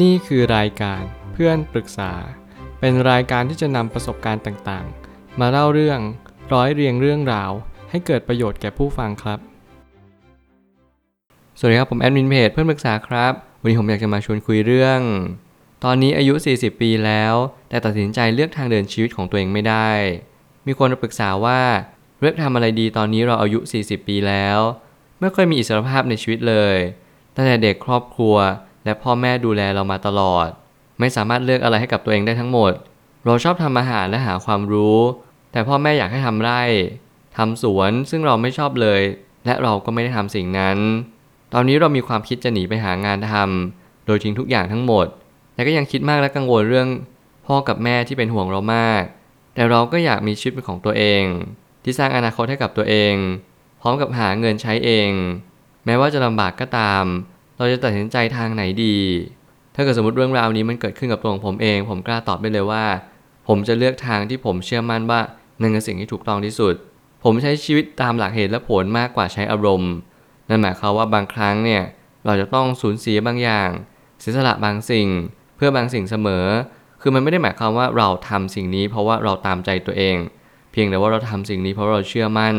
นี่คือรายการเพื่อนปรึกษา เป็นรายการที่จะนำประสบการณ์ต่างๆ มาเล่าเรื่องร้อยเรียงเรื่องราว ให้เกิดประโยชน์แก่ผู้ฟังครับ สวัสดีครับผมแอดมินเพจเพื่อนปรึกษาครับ วันนี้ผมอยากจะมาชวนคุยเรื่อง ตอนนี้อายุ 40 ปีแล้ว แต่ตัดสินใจเลือกทางเดินชีวิตของตัวเองไม่ได้ มีคนมาปรึกษาว่าเลือกทำอะไรดีตอนนี้เราอายุ 40 ปีแล้ว ไม่ค่อยมีอิสรภาพในชีวิตเลยตั้งแต่เด็กครอบครัว และพ่อแม่ดูแลเรามาตลอด ไม่สามารถเลือกอะไรให้กับตัวเองได้ทั้งหมด เราชอบทำอาหารและหาความรู้ แต่พ่อแม่อยากให้ทำไร่ทำสวนซึ่งเราไม่ชอบเลย และเราก็ไม่ได้ทำสิ่งนั้น ตอนนี้เรามีความคิดจะหนีไปหางานทำโดยทิ้งทุกอย่างทั้งหมด แต่ก็ยังคิดมากและกังวลเรื่อง พ่อกับแม่ที่เป็นห่วงเรามาก แต่เราก็อยากมีชีวิตเป็นของตัวเอง ที่สร้างอนาคตให้กับตัวเอง พร้อมกับหาเงินใช้เอง แม้ว่าจะลำบากก็ตาม เราจะตัดสินใจทางไหนดี ถ้าเกิดสมมติเรื่องราวนี้มันเกิดขึ้นกับตัวของผมเอง ผมกล้าตอบได้เลยว่า ผมจะเลือกทางที่ผมเชื่อมั่นว่านั่นคือสิ่งที่ถูกต้องที่สุด ผมใช้ชีวิตตามหลักเหตุและผลมากกว่าใช้อารมณ์ นั่นหมายความว่าบางครั้งเนี่ยเราจะต้องสูญเสียบางอย่างเสียสละบางสิ่ง เพื่อบางสิ่งเสมอ คือมันไม่ได้หมายความว่าเราทำสิ่งนี้ เพราะว่าเราตามใจตัวเอง เพียงแต่ว่าเราทำสิ่งนี้เพราะเราเชื่อมั่น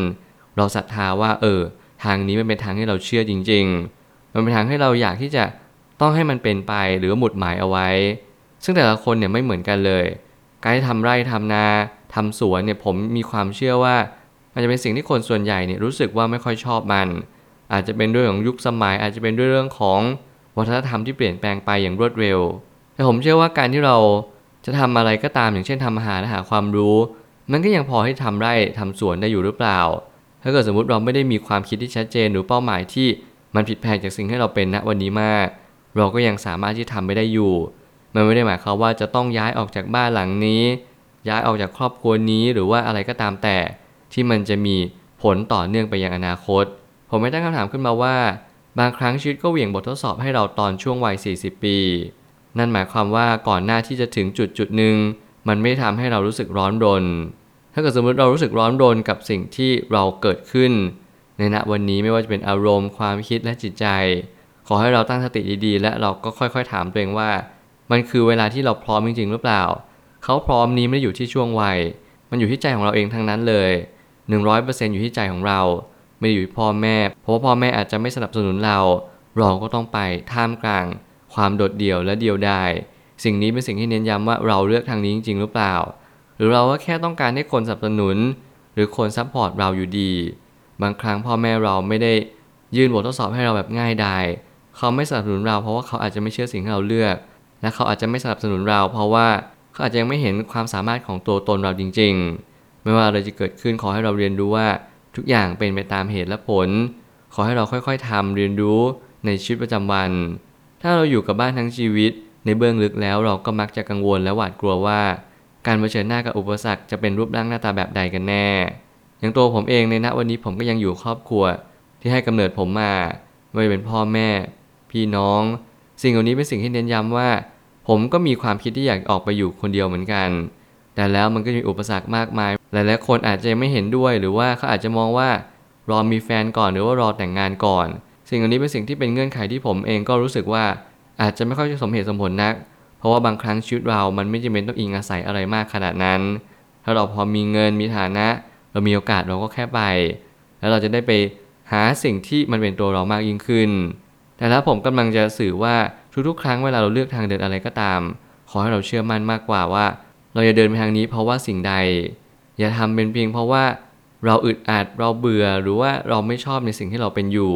เราศรัทธาว่าเออทางนี้มันเป็นทางที่เราเชื่อจริง ๆ มันเป็นทางให้เราอยากที่จะต้องให้มันเป็นไปหรือหมุดหมายเอาไว้ ซึ่งแต่ละคนเนี่ยไม่เหมือนกันเลย การที่ทำไร่ทำนาทำสวนเนี่ยผมมีความเชื่อว่ามันจะเป็นสิ่งที่คนส่วนใหญ่เนี่ยรู้สึกว่าไม่ค่อยชอบมัน อาจจะเป็นด้วยของยุคสมัย อาจจะเป็นด้วยเรื่องของวัฒนธรรมที่เปลี่ยนแปลงไปอย่างรวดเร็ว แต่ผมเชื่อว่าการที่เราจะทำอะไรก็ตามอย่างเช่นทำอาหารและหาความรู้ มันก็ยังพอให้ทำไร่ทำสวนได้อยู่หรือเปล่า ถ้าเกิดสมมติเราไม่ได้มีความคิดที่ชัดเจนหรือเป้าหมายที่ มันผิดแผกจากสิ่งที่เราเป็นณวันนี้มาก เราก็ยังสามารถที่ทำไปได้อยู่ มันไม่ได้หมายความว่าจะต้องย้ายออกจากบ้านหลังนี้ ย้ายออกจากครอบครัวนี้หรือว่าอะไรก็ตามแต่ที่มันจะมีผลต่อเนื่องไปยังอนาคต ผมไม่ตั้งคำถามขึ้นมาว่า บางครั้งชีวิตก็เหวี่ยงบททดสอบให้เราตอนช่วงวัย 40 ปี นั่นหมายความว่าก่อนหน้าที่จะถึงจุดจุดหนึ่งมันไม่ทำให้เรารู้สึกร้อนรน ถ้าเกิดสมมติเรารู้สึกร้อนรนกับสิ่งที่เราเกิดขึ้น ในณวันนี้ไม่ว่าจะเป็นอารมณ์ความคิดและจิตใจ ขอให้เราตั้งสติดีๆ และเราก็ค่อยๆถามตัวเองว่า มันคือเวลาที่เราพร้อมจริงๆ หรือเปล่า เขาพร้อมนี้ไม่ได้อยู่ที่ช่วงวัย มันอยู่ที่ใจของเราเองทั้งนั้นเลย 100%อยู่ที่ใจของเรา ไม่ได้อยู่ที่พ่อแม่ เพราะว่าพ่อแม่อาจจะไม่สนับสนุนเรา เราก็ต้องไปท่ามกลาง ความโดดเดี่ยวและเดียวดายสิ่งนี้เป็นสิ่งที่เน้นย้ำว่าเราเลือกทางนี้จริงๆ หรือเปล่า หรือเราก็แค่ต้องการให้คนสนับสนุน หรือคน support เราอยู่ดี บางครั้งพ่อแม่เราไม่ได้ยื่นบททดสอบให้เราแบบง่ายดายเขาไม่สนับสนุนเราเพราะว่าเขาอาจจะไม่เชื่อสิ่งที่เราเลือก และเขาอาจจะไม่สนับสนุนเรา เพราะว่าเขาอาจจะยังไม่เห็นความสามารถของตัวตนเราจริง ๆ ไม่ว่าอะไรจะเกิดขึ้นขอให้เราเรียนรู้ว่าทุกอย่างเป็นไปตามเหตุและผล ขอให้เราค่อยๆทำเรียนรู้ในชีวิตประจำวัน ถ้าเราอยู่กับบ้านทั้งชีวิต ในเบื้องลึกแล้วเราก็มักจะกังวลและหวาดกลัวว่า การเผชิญหน้ากับอุปสรรคจะเป็นรูปร่างหน้าตาแบบใดกันแน่ อย่างตัวผมเองในณวันนี้ผมก็ยังอยู่ครอบครัวที่ให้กำเนิดผมมาไม่ว่าเป็นพ่อแม่ พี่น้อง สิ่งเหล่านี้เป็นสิ่งที่เน้นย้ำว่า ผมก็มีความคิดที่อยากออกไปอยู่คนเดียวเหมือนกัน แต่แล้วมันก็มีอุปสรรคมากมาย หลายๆคนอาจจะไม่เห็นด้วย หรือว่าเขาอาจจะมองว่ารอมีแฟนก่อนหรือว่ารอแต่งงานก่อน สิ่งเหล่านี้เป็นสิ่งที่เป็นเงื่อนไขที่ผมเองก็รู้สึกว่าอาจจะไม่ค่อยจะสมเหตุสมผลนัก เพราะว่าบางครั้งชีวิตเรา มันไม่จำเป็นต้องอิงอาศัยอะไรมากขนาดนั้น ถ้าเราพอมีเงินมีฐานะ เรามีโอกาสเราก็แค่ไป แล้วเราจะได้ไปหาสิ่งที่มันเป็นตัวเรามากยิ่งขึ้น แต่ถ้าผมกำลังจะสื่อว่าทุกๆ ครั้งเวลาเราเลือกทางเดินอะไรก็ตาม ขอให้เราเชื่อมั่นมากกว่าว่า เราจะเดินไปทางนี้เพราะว่าสิ่งใด อย่าทำเป็นเพียงเพราะว่าเราอึดอัดเราเบื่อหรือว่าเราไม่ชอบในสิ่งที่เราเป็นอยู่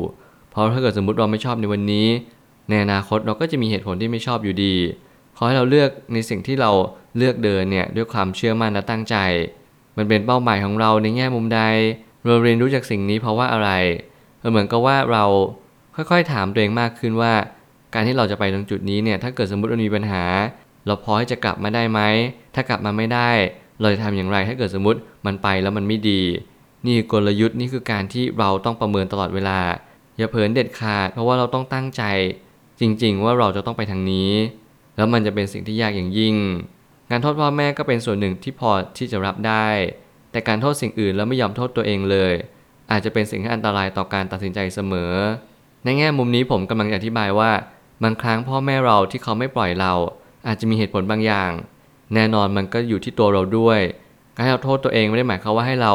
เพราะถ้าเกิดสมมติเราไม่ชอบในวันนี้ ในอนาคตเราก็จะมีเหตุผลที่ไม่ชอบอยู่ดี ขอให้เราเลือกในสิ่งที่เราเลือกเดินเนี่ยด้วยความเชื่อมั่นและตั้งใจ มันเป็นเป้าหมายของเราในแง่มุมใด เราเรียนรู้จากสิ่งนี้เพราะว่าอะไรเหมือนกับว่าเราค่อยๆถามตัวเองมากขึ้นว่า การที่เราจะไปตรงจุดนี้เนี่ยถ้าเกิดสมมติมันมีปัญหา เราพอที่จะกลับมาได้ไหมถ้ากลับมาไม่ได้ เราจะทำอย่างไรถ้าเกิดสมมติมันไปแล้วมันไม่ดี นี่กลยุทธ์นี่คือการที่เราต้องประเมินตลอดเวลา อย่าเผลอเด็ดขาด เพราะว่าเราต้องตั้งใจ จริง ๆ ว่าเราจะต้องไปทางนี้ แล้วมันจะเป็นสิ่งที่ยากอย่างยิ่ง การโทษพ่อแม่ก็เป็นส่วนหนึ่งที่พอที่จะรับได้ แต่การโทษสิ่งอื่นแล้วไม่ยอมโทษตัวเองเลย อาจจะเป็นสิ่งที่อันตรายต่อการตัดสินใจเสมอ ในแง่มุมนี้ผมกำลังอธิบายว่า บางครั้งพ่อแม่เราที่เขาไม่ปล่อยเรา อาจจะมีเหตุผลบางอย่าง แน่นอนมันก็อยู่ที่ตัวเราด้วย การให้เราโทษตัวเองไม่ได้หมายความว่าให้เรา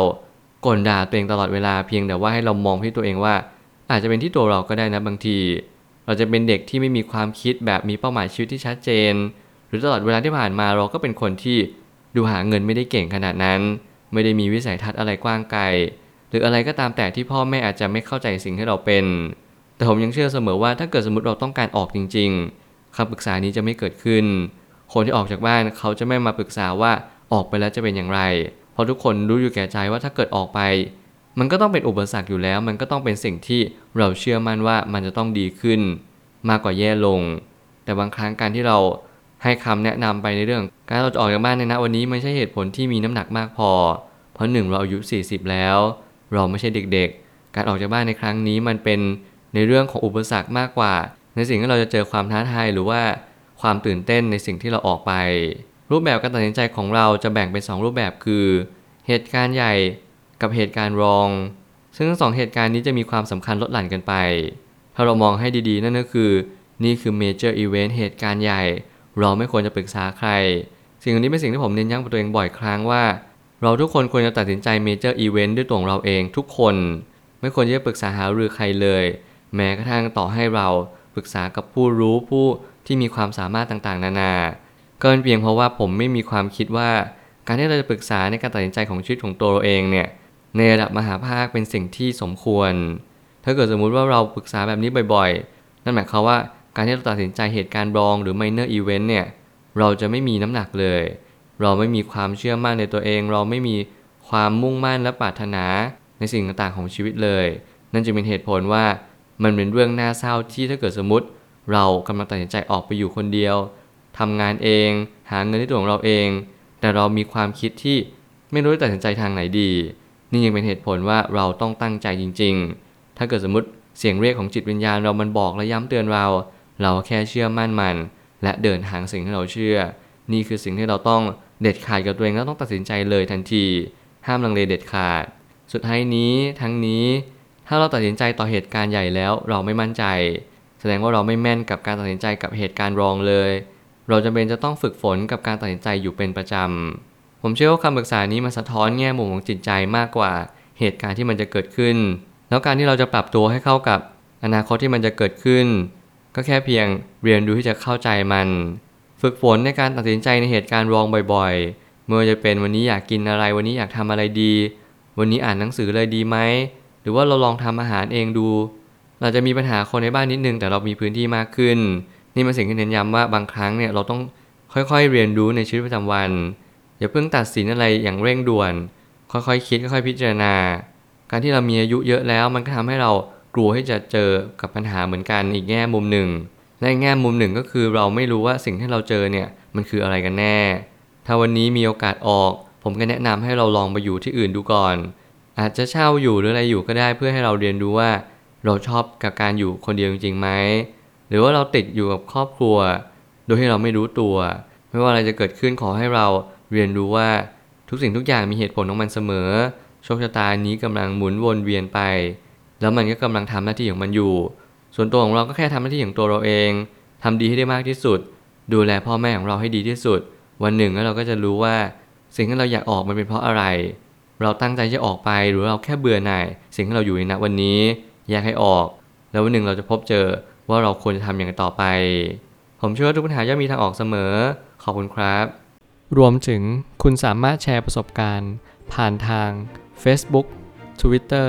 กลด่าตัวเองตลอดเวลาเพียงแต่ว่าให้เรามองที่ตัวเองว่า อาจจะเป็นที่ตัวเราก็ได้นะบางที เราจะเป็นเด็กที่ไม่มีความคิดแบบมีเป้าหมายชีวิตที่ชัดเจน รือตลอดเวลาที่ผ่านมาเราก็เป็นคนที่ดูหาเงินไม่ได้เก่งขนาดนั้น ไม่ได้มีวิสัยทัศน์อะไรกว้างไกล หรืออะไรก็ตามแต่ที่พ่อแม่อาจจะไม่เข้าใจสิ่งที่เราเป็น แต่ผมยังเชื่อเสมอว่าถ้าเกิดสมมติเราต้องการออกจริง ๆคำปรึกษานี้จะไม่เกิดขึ้น คนที่ออกจากบ้านเขาจะไม่มาปรึกษาว่าออกไปแล้วจะเป็นอย่างไร เพราะทุกคนรู้อยู่แก่ใจว่าถ้าเกิดออกไป มันก็ต้องเป็นอุปสรรคอยู่แล้ว มันก็ต้องเป็นสิ่งที่เราเชื่อมั่นว่ามันจะต้องดีขึ้น มากกว่าแย่ลง แต่บางครั้งการที่เรา ให้คำแนะนำไปในเรื่อง การเราจะออกจากบ้านในณวันนี้ไม่ใช่เหตุผลที่มีน้ำหนักมากพอ เพราะหนึ่งเราอายุ 40 แล้ว เราไม่ใช่เด็กๆ การออกจากบ้านในครั้งนี้มันเป็นในเรื่องของอุปสรรคมากกว่า ในสิ่งที่เราจะเจอความท้าทายหรือว่าความตื่นเต้นในสิ่งที่เราออกไป รูปแบบการตัดสินใจของเราจะแบ่งเป็น 2 รูปแบบคือ เหตุการณ์ใหญ่กับเหตุการณ์รอง ซึ่งทั้งสองเหตุการณ์นี้จะมีความสำคัญลดหลั่นกันไป ถ้าเรามองให้ดีๆ นั่นก็คือ นี่คือ major event เหตุการณ์ใหญ่ เราไม่ควรจะปรึกษาใคร สิ่งนี้เป็นสิ่งที่ผมเน้นย้ำกับตัวเองบ่อยครั้งว่า เราทุกคนควรจะตัดสินใจ major event ด้วยตัวเราเองทุกคน ไม่ควรจะปรึกษาหารือใครเลย แม้กระทั่งต่อให้เราปรึกษากับผู้รู้ผู้ที่มีความสามารถต่างๆ นานาก็เป็นเพียงเพราะว่าผมไม่มีความคิดว่า การที่เราจะปรึกษาในการตัดสินใจของชีวิตของตัวเราเองเนี่ยในระดับมหาภาคเป็นสิ่งที่สมควร ถ้าเกิดสมมุติว่าเราปรึกษาแบบนี้บ่อย ๆ นั่นหมายความว่า การที่เราตัดสินใจเหตุการณ์รองหรือ minor event เนี่ย เราจะไม่มีน้ำหนักเลย เราไม่มีความเชื่อมั่นในตัวเอง เราไม่มีความมุ่งมั่นและปรารถนาในสิ่งต่างๆของชีวิตเลย นั่นจึงเป็นเหตุผลว่ามันเป็นเรื่องน่าเศร้าที่ถ้าเกิดสมมติ เรากำลังตัดสินใจออกไปอยู่คนเดียวทำงานเอง หาเงินที่ตัวของเราเอง แต่เรามีความคิดที่ไม่รู้จะตัดสินใจทางไหนดี นี่ยังเป็นเหตุผลว่าเราต้องตั้งใจจริง ๆ ถ้าเกิดสมมติเสียงเรียกของจิตวิญญาณเรามันบอกและย้ำเตือนเรา เราแค่เชื่อมั่นมัน และเดินทางสิ่งที่เราเชื่อ นี่คือสิ่งที่เราต้องเด็ดขาดกับตัวเองแล้วต้องตัดสินใจเลยทันที ห้ามลังเลเด็ดขาด สุดท้ายนี้ทั้งนี้ ถ้าเราตัดสินใจต่อเหตุการณ์ใหญ่แล้วเราไม่มั่นใจ แสดงว่าเราไม่แม่นกับการตัดสินใจกับเหตุการณ์รองเลย เราจำเป็นจะต้องฝึกฝนกับการตัดสินใจอยู่เป็นประจำ ผมเชื่อว่าคำปรึกษานี้มันสะท้อนแง่มุมของจิตใจมากกว่าเหตุการณ์ที่มันจะเกิดขึ้น แล้วการที่เราจะปรับตัวให้เข้ากับอนาคตที่มันจะเกิดขึ้น ก็แค่เพียงเรียนรู้ที่จะเข้าใจมัน ฝึกฝนในการตัดสินใจในเหตุการณ์รองบ่อยๆ เมื่อจะเป็นวันนี้อยากกินอะไร วันนี้อยากทำอะไรดี วันนี้อ่านหนังสือเลยดีไหม หรือว่าเราลองทำอาหารเองดู เราจะมีปัญหาคนในบ้านนิดนึงแต่เรามีพื้นที่มากขึ้น นี่เป็นสิ่งที่เน้นย้ำว่าบางครั้งเนี่ยเราต้องค่อยๆเรียนรู้ในชีวิตประจำวัน อย่าเพิ่งตัดสินอะไรอย่างเร่งด่วน ค่อยๆคิดค่อยๆพิจารณา การที่เรามีอายุเยอะแล้วมันก็ทำให้เรา กลัวที่จะเจอกับปัญหาเหมือนกันอีกแง่มุมหนึ่งและแง่มุมหนึ่งก็คือเราไม่รู้ว่าสิ่งที่เราเจอเนี่ยมันคืออะไรกันแน่ ถ้าวันนี้มีโอกาสออก ผมก็แนะนำให้เราลองไปอยู่ที่อื่นดูก่อน อาจจะเช่าอยู่หรืออะไรอยู่ก็ได้เพื่อให้เราเรียนรู้ว่า เราชอบกับการอยู่คนเดียวจริงๆไหมหรือว่าเราติดอยู่กับครอบครัว โดยที่เราไม่รู้ตัว ไม่ว่าอะไรจะเกิดขึ้นขอให้เราเรียนรู้ว่าทุกสิ่งทุกอย่างมีเหตุผลของมันเสมอโชคชะตานี้กำลังหมุนวนเวียนไป แล้วมันก็กำลังทำหน้าที่ของมันอยู่ ส่วนตัวของเราก็แค่ทำหน้าที่ของตัวเราเองทำดีให้ได้มากที่สุด ดูแลพ่อแม่ของเราให้ดีที่สุด วันหนึ่งแล้วเราก็จะรู้ว่า สิ่งที่เราอยากออกมันเป็นเพราะอะไร เราตั้งใจจะออกไปหรือเราแค่เบื่อหน่ายสิ่งที่เราอยู่ในณวันนี้แยากให้ออก แล้ววันหนึ่งเราจะพบเจอว่าเราควรจะทำอย่างไรต่อไป ผมเชื่อว่าทุกปัญหาย่อมมีทางออกเสมอ ขอบคุณครับ รวมถึงคุณสามารถแชร์ประสบการณ์ ผ่านทาง Facebook Twitter